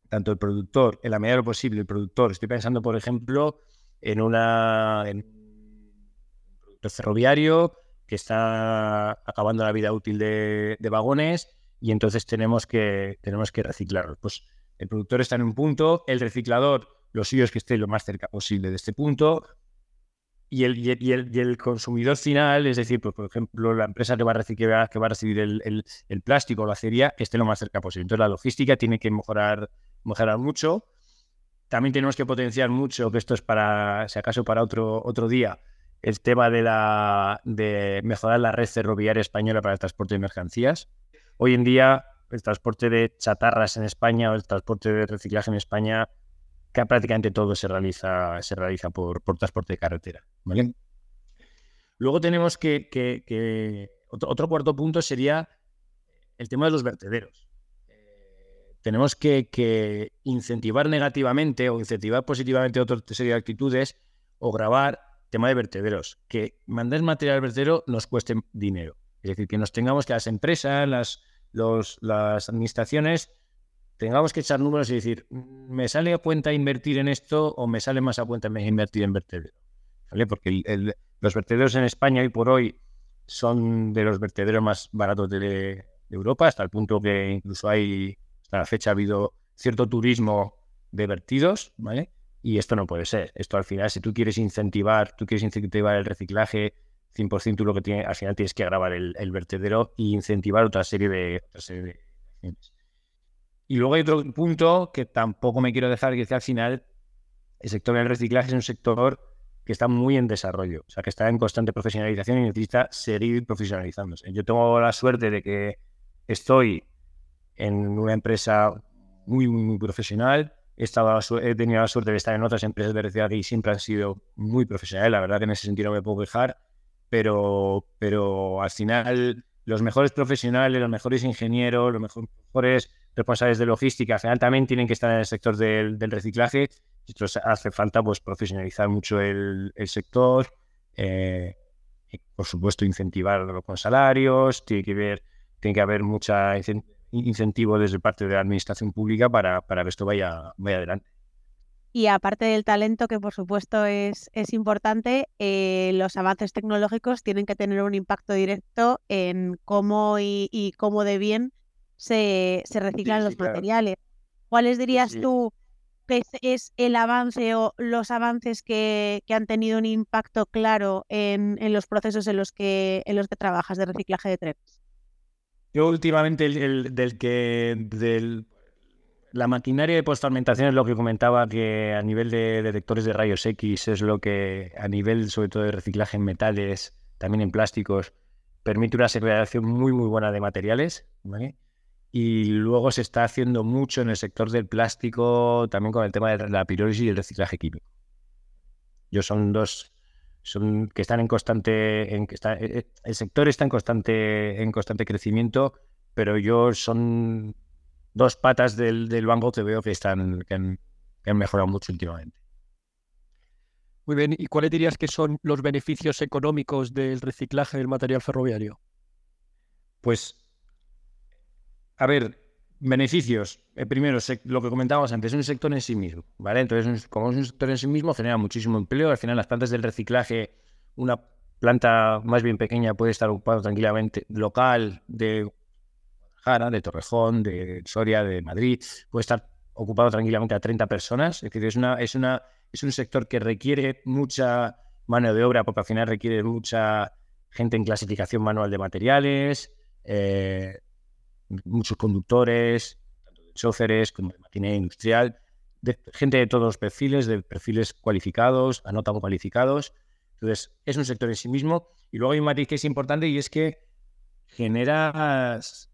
tanto el productor, en la medida de lo posible, el productor, estoy pensando, por ejemplo, en una un ferroviario que está acabando la vida útil de, de vagones y entonces tenemos que, tenemos que reciclarlos. Pues el productor está en un punto, el reciclador, lo suyo es que esté lo más cerca posible de este punto, y el, consumidor final, es decir, pues, por ejemplo, la empresa que va a recibir, que va a recibir el, plástico o la acería, esté lo más cerca posible. Entonces, la logística tiene que mejorar, mejorar mucho. También tenemos que potenciar mucho, que esto es para, si acaso, para otro, otro día, el tema de, la, de mejorar la red ferroviaria española para el transporte de mercancías. Hoy en día, el transporte de chatarras en España o el transporte de reciclaje en España, que prácticamente todo se realiza, se realiza por, transporte de carretera. Luego tenemos que, otro, cuarto punto sería el tema de los vertederos. Eh, tenemos que, incentivar negativamente o incentivar positivamente otra serie de actitudes o grabar tema de vertederos, que mandar material al vertedero nos cueste dinero. Es decir, que nos tengamos que las empresas, las, las administraciones, tengamos que echar números y decir, ¿me sale a cuenta invertir en esto o me sale más a cuenta invertir en vertedero? ¿Vale? Porque los vertederos en España hoy por hoy son de los vertederos más baratos de Europa, hasta el punto que incluso hay hasta la fecha ha habido cierto turismo de vertidos, ¿vale? Y esto no puede ser. Esto al final, si tú quieres incentivar, tú quieres incentivar el reciclaje, 100% tú lo que tienes, al final tienes que grabar el, vertedero e incentivar otra serie de. Y luego hay otro punto que tampoco me quiero dejar, que es que al final el sector del reciclaje es un sector que está muy en desarrollo, o sea, que está en constante profesionalización y necesita seguir profesionalizándose. Yo tengo la suerte de que estoy en una empresa muy, muy, muy profesional. He, estado, he tenido la suerte de estar en otras empresas de reciclaje y siempre han sido muy profesionales. La verdad que en ese sentido no me puedo quejar, pero, pero al final los mejores profesionales, los mejores ingenieros, los mejores responsables de logística, al final también tienen que estar en el sector del, reciclaje. Entonces hace falta pues, profesionalizar mucho el, sector, eh, y, por supuesto incentivarlo con salarios, tiene que ver, tiene que haber mucha incentivo desde parte de la administración pública para, para que esto vaya, vaya adelante. Y aparte del talento, que por supuesto es, es importante, eh, los avances tecnológicos tienen que tener un impacto directo en cómo y, cómo de bien se, reciclan los materiales. ¿Cuáles dirías tú que es, el avance o los avances que, han tenido un impacto claro en, en, los procesos en los que, en los que trabajas de reciclaje de trenes? Yo últimamente el, del que del, la maquinaria de postalmentación es lo que comentaba que a nivel de detectores de rayos X es lo que a nivel sobre todo de reciclaje en metales, también en plásticos, permite una segregación muy muy buena de materiales, Y luego se está haciendo mucho en el sector del plástico, también con el tema de la pirólisis y el reciclaje químico. Yo son dos son que están en constante, eh, eh, el sector está en constante, en constante crecimiento, pero yo son dos patas del, del banco que veo que están, que han, mejorado mucho últimamente. Muy bien, ¿y cuáles dirías que son los beneficios económicos del reciclaje del material ferroviario? Pues, a ver, beneficios. Eh, primero, lo que comentábamos antes, es un sector en sí mismo, ¿vale? Entonces, como es un sector en sí mismo, genera muchísimo empleo. Al final, las plantas del reciclaje, una planta más bien pequeña puede estar ocupada tranquilamente, local, de De Torrejón, de Soria, de Madrid, puede estar ocupado tranquilamente a 30 personas. Es decir, es, una, es, una, es un sector que requiere mucha mano de obra, porque al final requiere mucha gente en clasificación manual de materiales, eh, muchos conductores, tanto de choferes como de maquinaria industrial, gente de todos los perfiles, de perfiles cualificados, a no tan cualificados. Entonces, es un sector en sí mismo. Y luego hay un matiz que es importante y es que generas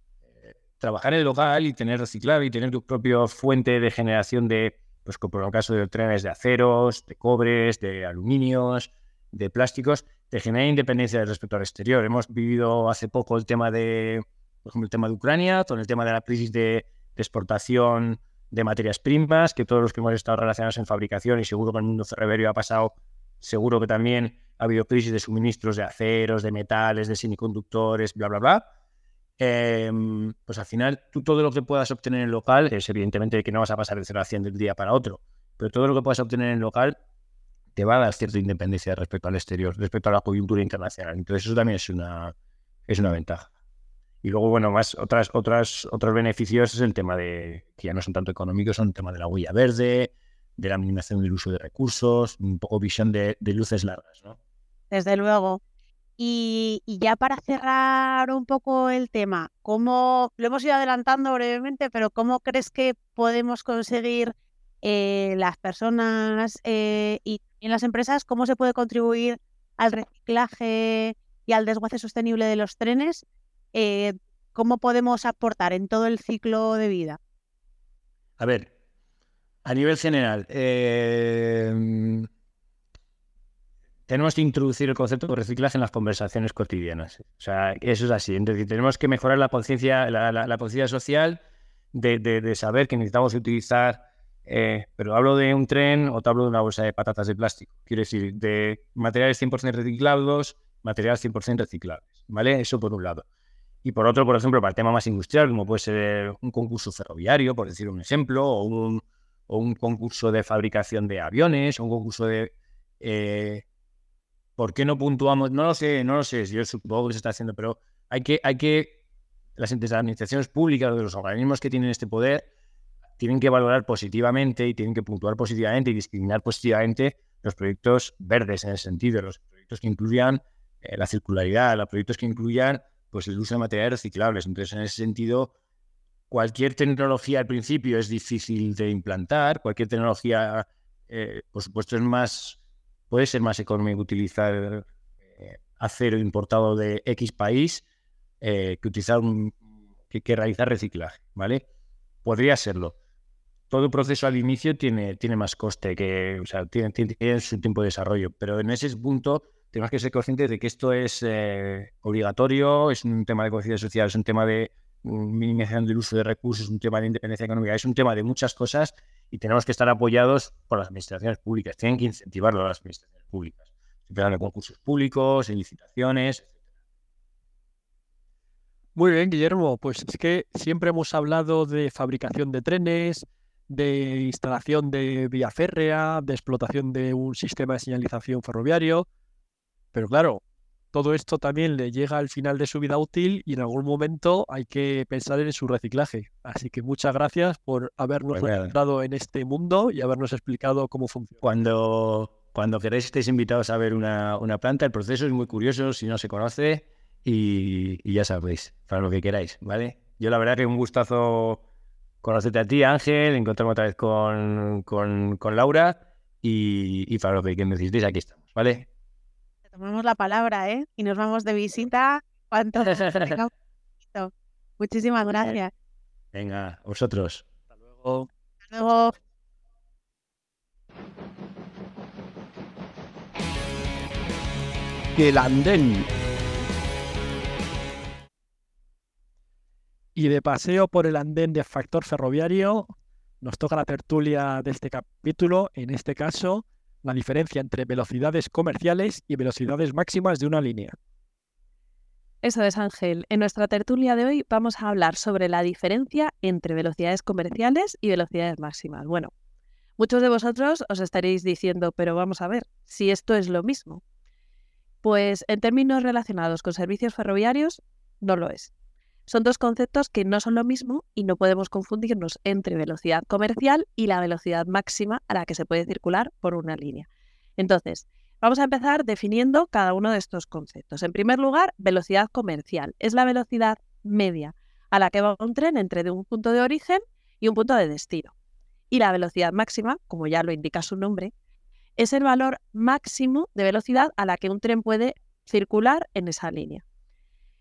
trabajar en el local y tener reciclado y tener tu propia fuente de generación de, pues como en el caso de trenes de aceros, de cobres, de aluminios, de plásticos, te genera independencia respecto al exterior. Hemos vivido hace poco el tema de por ejemplo, el tema de Ucrania, con el tema de la crisis de, exportación de materias primas, que todos los que hemos estado relacionados en fabricación y seguro que el mundo ferroviario ha pasado, seguro que también ha habido crisis de suministros de aceros, de metales, de semiconductores, bla, bla, bla. Em, pues al final, tú todo lo que puedas obtener en local, es evidentemente que no vas a pasar de 0 a 100 de un día para otro, pero todo lo que puedas obtener en local te va a dar cierta independencia respecto al exterior, respecto a la coyuntura internacional. Entonces eso también es una, es una ventaja. Y luego, bueno, más otras, otras, otros beneficios es el tema de, que ya no son tanto económicos, son el tema de la huella verde, de la minimización del uso de recursos, un poco visión de, luces largas, ¿no? Desde luego. Y, ya para cerrar un poco el tema, ¿cómo, lo hemos ido adelantando brevemente, pero cómo crees que podemos conseguir eh, las personas eh, y en las empresas, cómo se puede contribuir al reciclaje y al desguace sostenible de los trenes eh, ¿cómo podemos aportar en todo el ciclo de vida? A ver, a nivel general, tenemos que introducir el concepto de reciclaje en las conversaciones cotidianas. O sea, eso es así. Entonces, tenemos que mejorar la conciencia, la, social de, saber que necesitamos utilizar, eh, pero hablo de un tren o te hablo de una bolsa de patatas de plástico. Quiero decir, de materiales 100% reciclados, materiales 100% reciclables, ¿vale? Eso por un lado. Y por otro, por ejemplo, para el tema más industrial, como puede ser un concurso ferroviario, por decir un ejemplo, o un, o un concurso de fabricación de aviones, o un concurso de... Eh, ¿Por qué no puntuamos? No lo sé, no lo sé, yo supongo que se está haciendo, pero hay que, hay que, las administraciones públicas, los organismos que tienen este poder, tienen que valorar positivamente y tienen que puntuar positivamente y discriminar positivamente los proyectos verdes en ese sentido, los proyectos que incluyan eh, la circularidad, los proyectos que incluyan pues, el uso de materiales reciclables. Entonces, en ese sentido, cualquier tecnología al principio es difícil de implantar, cualquier tecnología, eh, por supuesto, es más, puede ser más económico utilizar eh, acero importado de X país que utilizar un, que, realizar reciclaje, ¿vale? Podría serlo. Todo proceso al inicio tiene, tiene más coste que, o sea, tiene, tiene su tiempo de desarrollo, pero en ese punto tenemos que ser conscientes de que esto es eh, obligatorio, es un tema de conciencia social, es un tema de minimización del uso de recursos, es un tema de independencia económica, es un tema de muchas cosas y tenemos que estar apoyados por las administraciones públicas. Tienen que incentivarlo a las administraciones públicas, empezando concursos públicos, en licitaciones. Muy bien, Guillermo. Pues es que siempre hemos hablado de fabricación de trenes, de instalación de vía férrea, de explotación de un sistema de señalización ferroviario. Pero claro, todo esto también le llega al final de su vida útil y en algún momento hay que pensar en su reciclaje. Así que muchas gracias por habernos pues entrado en este mundo y habernos explicado cómo funciona. Cuando, cuando queréis estéis invitados a ver una, planta, el proceso es muy curioso si no se conoce y, ya sabéis, para lo que queráis, ¿vale? Yo la verdad que un gustazo conocerte a ti, Ángel, encontrarme otra vez con, Laura y, para lo que necesitéis aquí estamos, ¿vale? Tomamos la palabra, ¿eh? Y nos vamos de visita cuanto Muchísimas gracias. Venga, vosotros. Hasta luego. Hasta luego. Que el andén. Y de paseo por el andén de factor ferroviario, nos toca la tertulia de este capítulo, en este caso, la diferencia entre velocidades comerciales y velocidades máximas de una línea. Eso es, Ángel. En nuestra tertulia de hoy vamos a hablar sobre la diferencia entre velocidades comerciales y velocidades máximas. Bueno, muchos de vosotros os estaréis diciendo, pero vamos a ver, si esto es lo mismo. Pues en términos relacionados con servicios ferroviarios, no lo es. Son dos conceptos que no son lo mismo y no podemos confundirnos entre velocidad comercial y la velocidad máxima a la que se puede circular por una línea. Entonces, vamos a empezar definiendo cada uno de estos conceptos. En primer lugar, velocidad comercial. Es la velocidad media a la que va un tren entre un punto de origen y un punto de destino. Y la velocidad máxima, como ya lo indica su nombre, es el valor máximo de velocidad a la que un tren puede circular en esa línea.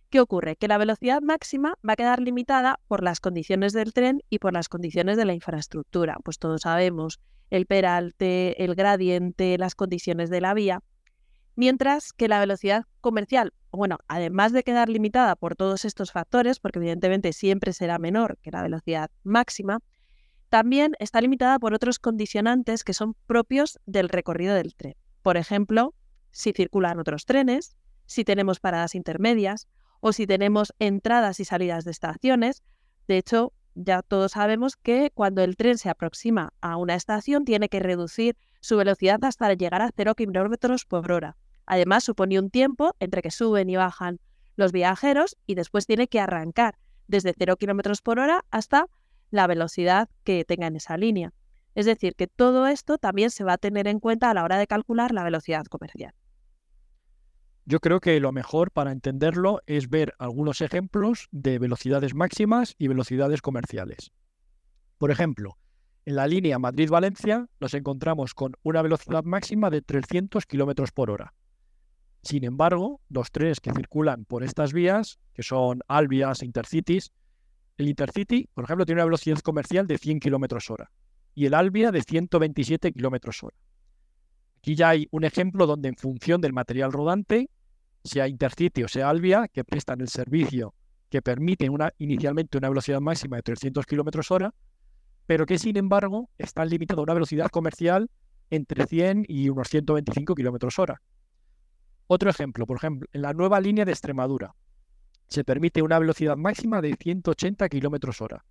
¿Qué ocurre? Que la velocidad máxima va a quedar limitada por las condiciones del tren y por las condiciones de la infraestructura. Pues todos sabemos el peralte, el gradiente, las condiciones de la vía. Mientras que la velocidad comercial, bueno, además de quedar limitada por todos estos factores, porque evidentemente siempre será menor que la velocidad máxima, también está limitada por otros condicionantes que son propios del recorrido del tren. Por ejemplo, si circulan otros trenes, si tenemos paradas intermedias o si tenemos entradas y salidas de estaciones. De hecho, ya todos sabemos que cuando el tren se aproxima a una estación tiene que reducir su velocidad hasta llegar a 0 km por hora. Además, supone un tiempo entre que suben y bajan los viajeros y después tiene que arrancar desde 0 km por hora hasta la velocidad que tenga en esa línea. Es decir, que todo esto también se va a tener en cuenta a la hora de calcular la velocidad comercial. Yo creo que lo mejor para entenderlo es ver algunos ejemplos de velocidades máximas y velocidades comerciales. Por ejemplo, en la línea Madrid-Valencia nos encontramos con una velocidad máxima de 300 km por hora. Sin embargo, los trenes que circulan por estas vías, que son Albias e Intercities, el Intercity, por ejemplo, tiene una velocidad comercial de 100 km hora y el Albia de 127 km hora. Aquí ya hay un ejemplo donde en función del material rodante sea Intercity o sea Albia, que prestan el servicio que permiten una, inicialmente una velocidad máxima de 300 km hora, pero que sin embargo están limitados a una velocidad comercial entre 100 y unos 125 km hora. Otro ejemplo, por ejemplo, en la nueva línea de Extremadura se permite una velocidad máxima de 180 km hora,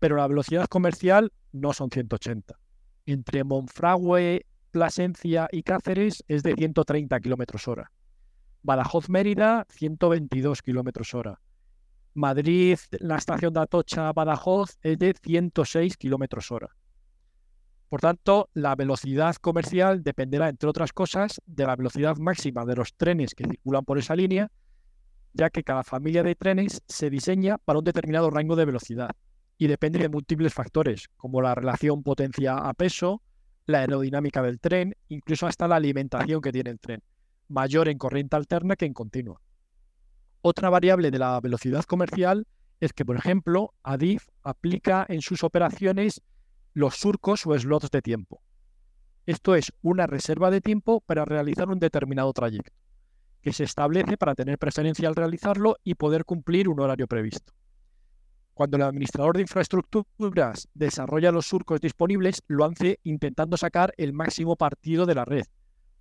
pero la velocidad comercial no son 180. Entre Monfragüe, Plasencia y Cáceres es de 130 km hora. Badajoz-Mérida, 122 km hora. Madrid, la estación de Atocha-Badajoz es de 106 km hora. Por tanto, la velocidad comercial dependerá, entre otras cosas, de la velocidad máxima de los trenes que circulan por esa línea, ya que cada familia de trenes se diseña para un determinado rango de velocidad y depende de múltiples factores, como la relación potencia a peso, la aerodinámica del tren, incluso hasta la alimentación que tiene el tren, mayor en corriente alterna que en continua. Otra variable de la velocidad comercial es que, por ejemplo, ADIF aplica en sus operaciones los surcos o slots de tiempo. Esto es una reserva de tiempo para realizar un determinado trayecto, que se establece para tener preferencia al realizarlo y poder cumplir un horario previsto. Cuando el administrador de infraestructuras desarrolla los surcos disponibles, lo hace intentando sacar el máximo partido de la red,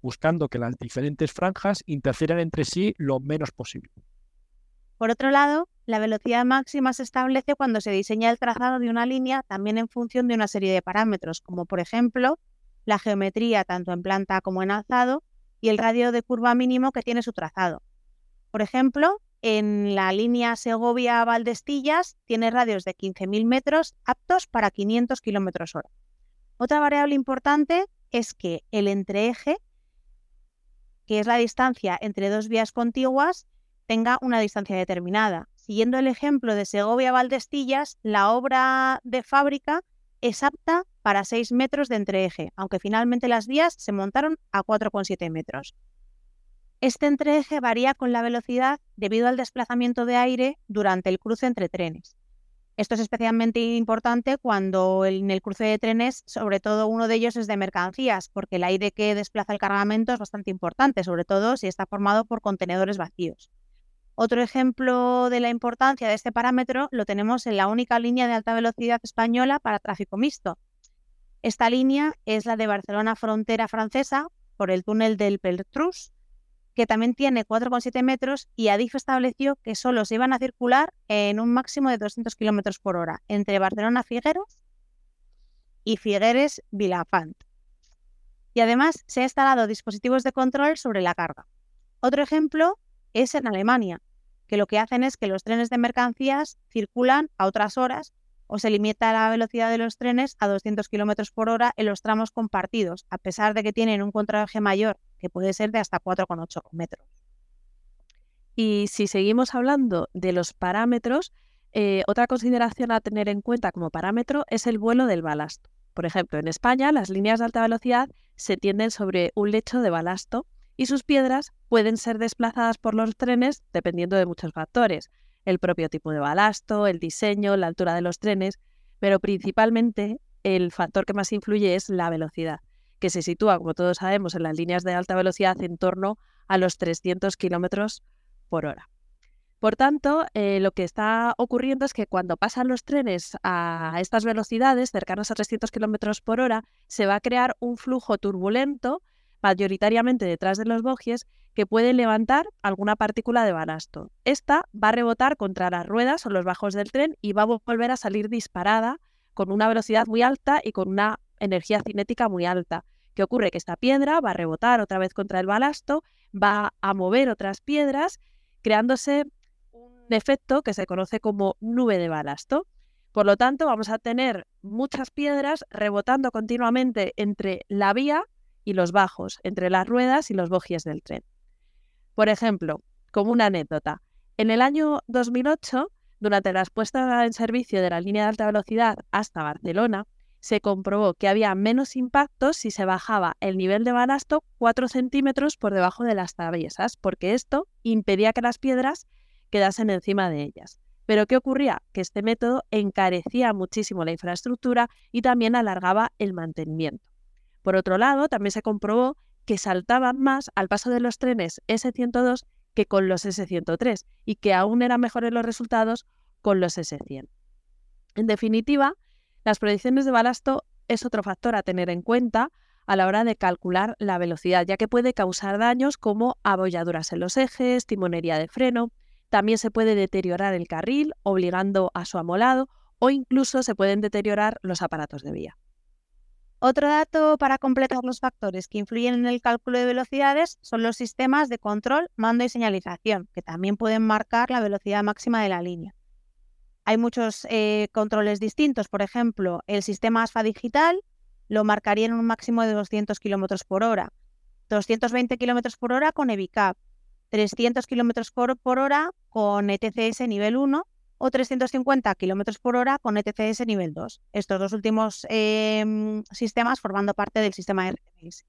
buscando que las diferentes franjas interfieran entre sí lo menos posible. Por otro lado, la velocidad máxima se establece cuando se diseña el trazado de una línea también en función de una serie de parámetros, como por ejemplo la geometría tanto en planta como en alzado y el radio de curva mínimo que tiene su trazado. Por ejemplo, en la línea Segovia-Valdestillas tiene radios de 15.000 metros aptos para 500 km hora. Otra variable importante es que el entreeje, que es la distancia entre dos vías contiguas, tenga una distancia determinada. Siguiendo el ejemplo de Segovia-Valdestillas, la obra de fábrica es apta para 6 metros de entreeje, aunque finalmente las vías se montaron a 4,7 metros. Este entreeje varía con la velocidad debido al desplazamiento de aire durante el cruce entre trenes. Esto es especialmente importante cuando en el cruce de trenes, sobre todo uno de ellos es de mercancías, porque el aire que desplaza el cargamento es bastante importante, sobre todo si está formado por contenedores vacíos. Otro ejemplo de la importancia de este parámetro lo tenemos en la única línea de alta velocidad española para tráfico mixto. Esta línea es la de Barcelona Frontera Francesa por el túnel del Peltrus, que también tiene 4,7 metros y Adif estableció que solo se iban a circular en un máximo de 200 km por hora entre Barcelona Figueres y Figueres Vilafant. Y además se han instalado dispositivos de control sobre la carga. Otro ejemplo es en Alemania, que lo que hacen es que los trenes de mercancías circulan a otras horas o se limita la velocidad de los trenes a 200 km por hora en los tramos compartidos, a pesar de que tienen un contraje mayor, que puede ser de hasta 4,8 metros. Y si seguimos hablando de los parámetros, eh, otra consideración a tener en cuenta como parámetro es el vuelo del balasto. Por ejemplo, en España las líneas de alta velocidad se tienden sobre un lecho de balasto y sus piedras pueden ser desplazadas por los trenes dependiendo de muchos factores, el propio tipo de balasto, el diseño, la altura de los trenes, pero principalmente el factor que más influye es la velocidad, que se sitúa, como todos sabemos, en las líneas de alta velocidad en torno a los 300 kilómetros por hora. Por tanto, eh, lo que está ocurriendo es que cuando pasan los trenes a estas velocidades, cercanas a 300 kilómetros por hora, se va a crear un flujo turbulento mayoritariamente detrás de los bogies, que puede levantar alguna partícula de balasto. Esta va a rebotar contra las ruedas o los bajos del tren y va a volver a salir disparada con una velocidad muy alta y con una energía cinética muy alta. ¿Qué ocurre? Que esta piedra va a rebotar otra vez contra el balasto, va a mover otras piedras, creándose un efecto que se conoce como nube de balasto. Por lo tanto, vamos a tener muchas piedras rebotando continuamente entre la vía y los bajos entre las ruedas y los bogies del tren. Por ejemplo, como una anécdota, en el año 2008, durante la puesta en servicio de la línea de alta velocidad hasta Barcelona, se comprobó que había menos impactos si se bajaba el nivel de balasto 4 centímetros por debajo de las traviesas, porque esto impedía que las piedras quedasen encima de ellas. Pero ¿qué ocurría? Que este método encarecía muchísimo la infraestructura y también alargaba el mantenimiento. Por otro lado, también se comprobó que saltaban más al paso de los trenes S102 que con los S103 y que aún eran mejores los resultados con los S100. En definitiva, las proyecciones de balasto es otro factor a tener en cuenta a la hora de calcular la velocidad, ya que puede causar daños como abolladuras en los ejes, timonería de freno, también se puede deteriorar el carril, obligando a su amolado, o incluso se pueden deteriorar los aparatos de vía. Otro dato para completar los factores que influyen en el cálculo de velocidades son los sistemas de control, mando y señalización, que también pueden marcar la velocidad máxima de la línea. Hay muchos eh, controles distintos, por ejemplo, el sistema ASFA digital lo marcaría en un máximo de 200 km por hora, 220 km por hora con EVICAP, 300 km por, hora con ETCS nivel 1 o 350 km por hora con ETCS nivel 2. Estos dos últimos em, sistemas formando parte del sistema RTMS.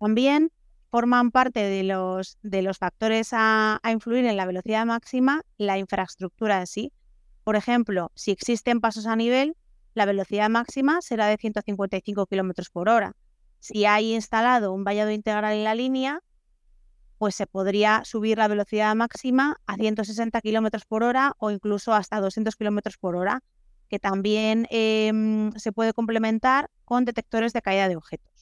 También forman parte de los, de los factores a, a, influir en la velocidad máxima la infraestructura en sí. Por ejemplo, si existen pasos a nivel, la velocidad máxima será de 155 km por hora. Si hay instalado un vallado integral en la línea, pues se podría subir la velocidad máxima a 160 km por hora o incluso hasta 200 km por hora, que también em, se puede complementar con detectores de caída de objetos.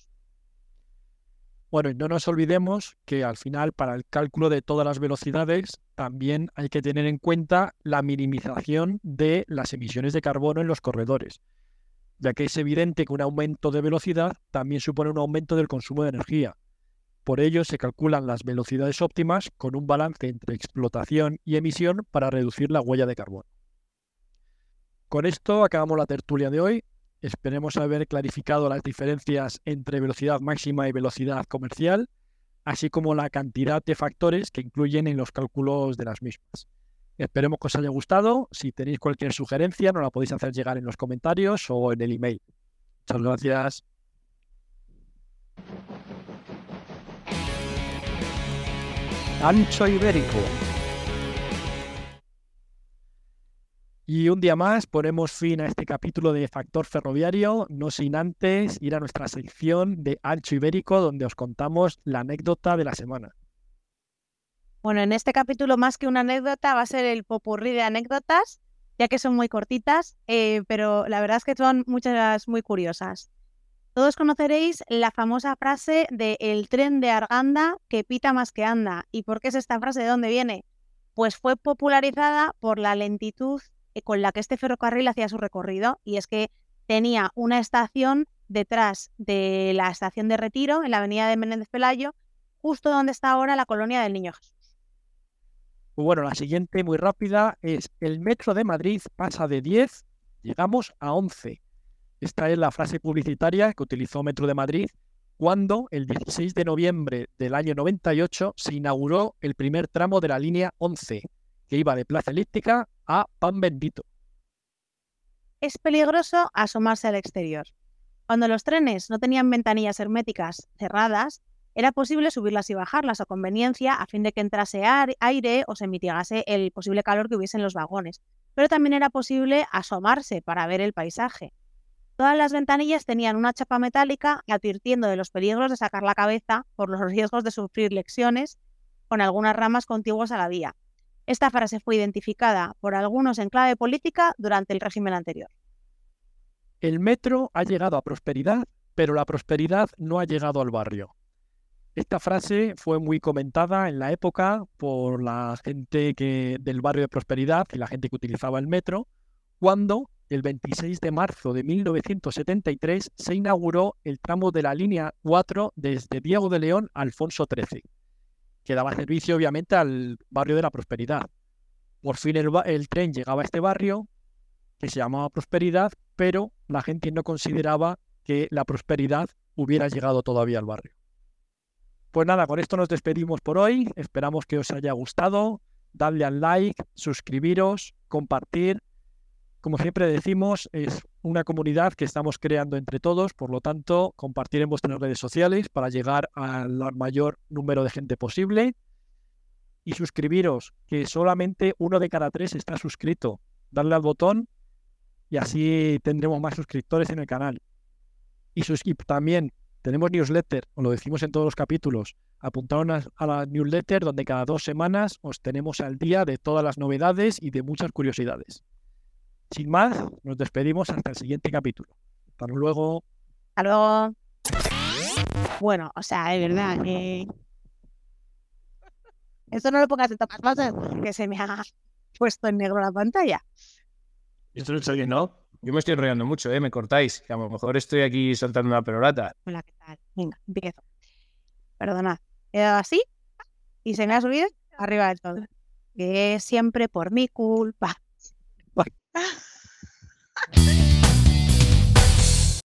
Bueno, y no nos olvidemos que al final para el cálculo de todas las velocidades también hay que tener en cuenta la minimización de las emisiones de carbono en los corredores, ya que es evidente que un aumento de velocidad también supone un aumento del consumo de energía por ello se calculan las velocidades óptimas con un balance entre explotación y emisión para reducir la huella de carbono. Con esto acabamos la tertulia de hoy. Esperemos haber clarificado las diferencias entre velocidad máxima y velocidad comercial, así como la cantidad de factores que incluyen en los cálculos de las mismas. Esperemos que os haya gustado. Si tenéis cualquier sugerencia, nos la podéis hacer llegar en los comentarios o en el email. Muchas gracias. Ancho Ibérico. Y un día más ponemos fin a este capítulo de Factor Ferroviario, no sin antes ir a nuestra sección de Ancho Ibérico, donde os contamos la anécdota de la semana. Bueno, en este capítulo más que una anécdota va a ser el popurrí de anécdotas, ya que son muy cortitas, eh, pero la verdad es que son muchas muy curiosas. Todos conoceréis la famosa frase de el tren de Arganda que pita más que anda. ¿Y por qué es esta frase? ¿De dónde viene? Pues fue popularizada por la lentitud con la que este ferrocarril hacía su recorrido y es que tenía una estación detrás de la estación de Retiro, en la avenida de Menéndez Pelayo, justo donde está ahora la colonia del Niño Jesús. Pues bueno, la siguiente, muy rápida, es el metro de Madrid pasa de 10, llegamos a 11. Esta es la frase publicitaria que utilizó Metro de Madrid cuando el 16 de noviembre del año 98 se inauguró el primer tramo de la línea 11, que iba de Plaza Elíptica a Pan Bendito. Es peligroso asomarse al exterior. Cuando los trenes no tenían ventanillas herméticas cerradas, era posible subirlas y bajarlas a conveniencia a fin de que entrase aire o se mitigase el posible calor que hubiese en los vagones. Pero también era posible asomarse para ver el paisaje. Todas las ventanillas tenían una chapa metálica advirtiendo de los peligros de sacar la cabeza por los riesgos de sufrir lesiones con algunas ramas contiguas a la vía. Esta frase fue identificada por algunos en clave política durante el régimen anterior. El metro ha llegado a prosperidad, pero la prosperidad no ha llegado al barrio. Esta frase fue muy comentada en la época por la gente que, del barrio de Prosperidad y la gente que utilizaba el metro, cuando el 26 de marzo de 1973 se inauguró el tramo de la línea 4 desde Diego de León a Alfonso XIII, que daba servicio obviamente al barrio de la Prosperidad. Por fin el, tren llegaba a este barrio, que se llamaba Prosperidad, pero la gente no consideraba que la prosperidad hubiera llegado todavía al barrio. Pues nada, con esto nos despedimos por hoy. Esperamos que os haya gustado. Dadle al like, suscribiros, compartir como siempre decimos, es una comunidad que estamos creando entre todos, por lo tanto, compartir en vuestras redes sociales para llegar al mayor número de gente posible. Y suscribiros, que solamente uno de cada tres está suscrito. Darle al botón y así tendremos más suscriptores en el canal. Y, también Tenemos newsletter, os lo decimos en todos los capítulos. Apuntaros a la newsletter donde cada dos semanas os tenemos al día de todas las novedades y de muchas curiosidades. Sin más, nos despedimos hasta el siguiente capítulo. Hasta luego. Hasta luego. Bueno, o sea, de verdad, eh... esto no lo pongas en todas partes que se me ha puesto en negro la pantalla. Esto no está bien, ¿no? Yo me estoy enrollando mucho, ¿eh? Me cortáis, que a lo mejor estoy aquí soltando una perorata. Hola, ¿qué tal? Venga, empiezo. Perdonad. He dado así y se me ha subido arriba del todo. Que es siempre por mi culpa. Ah.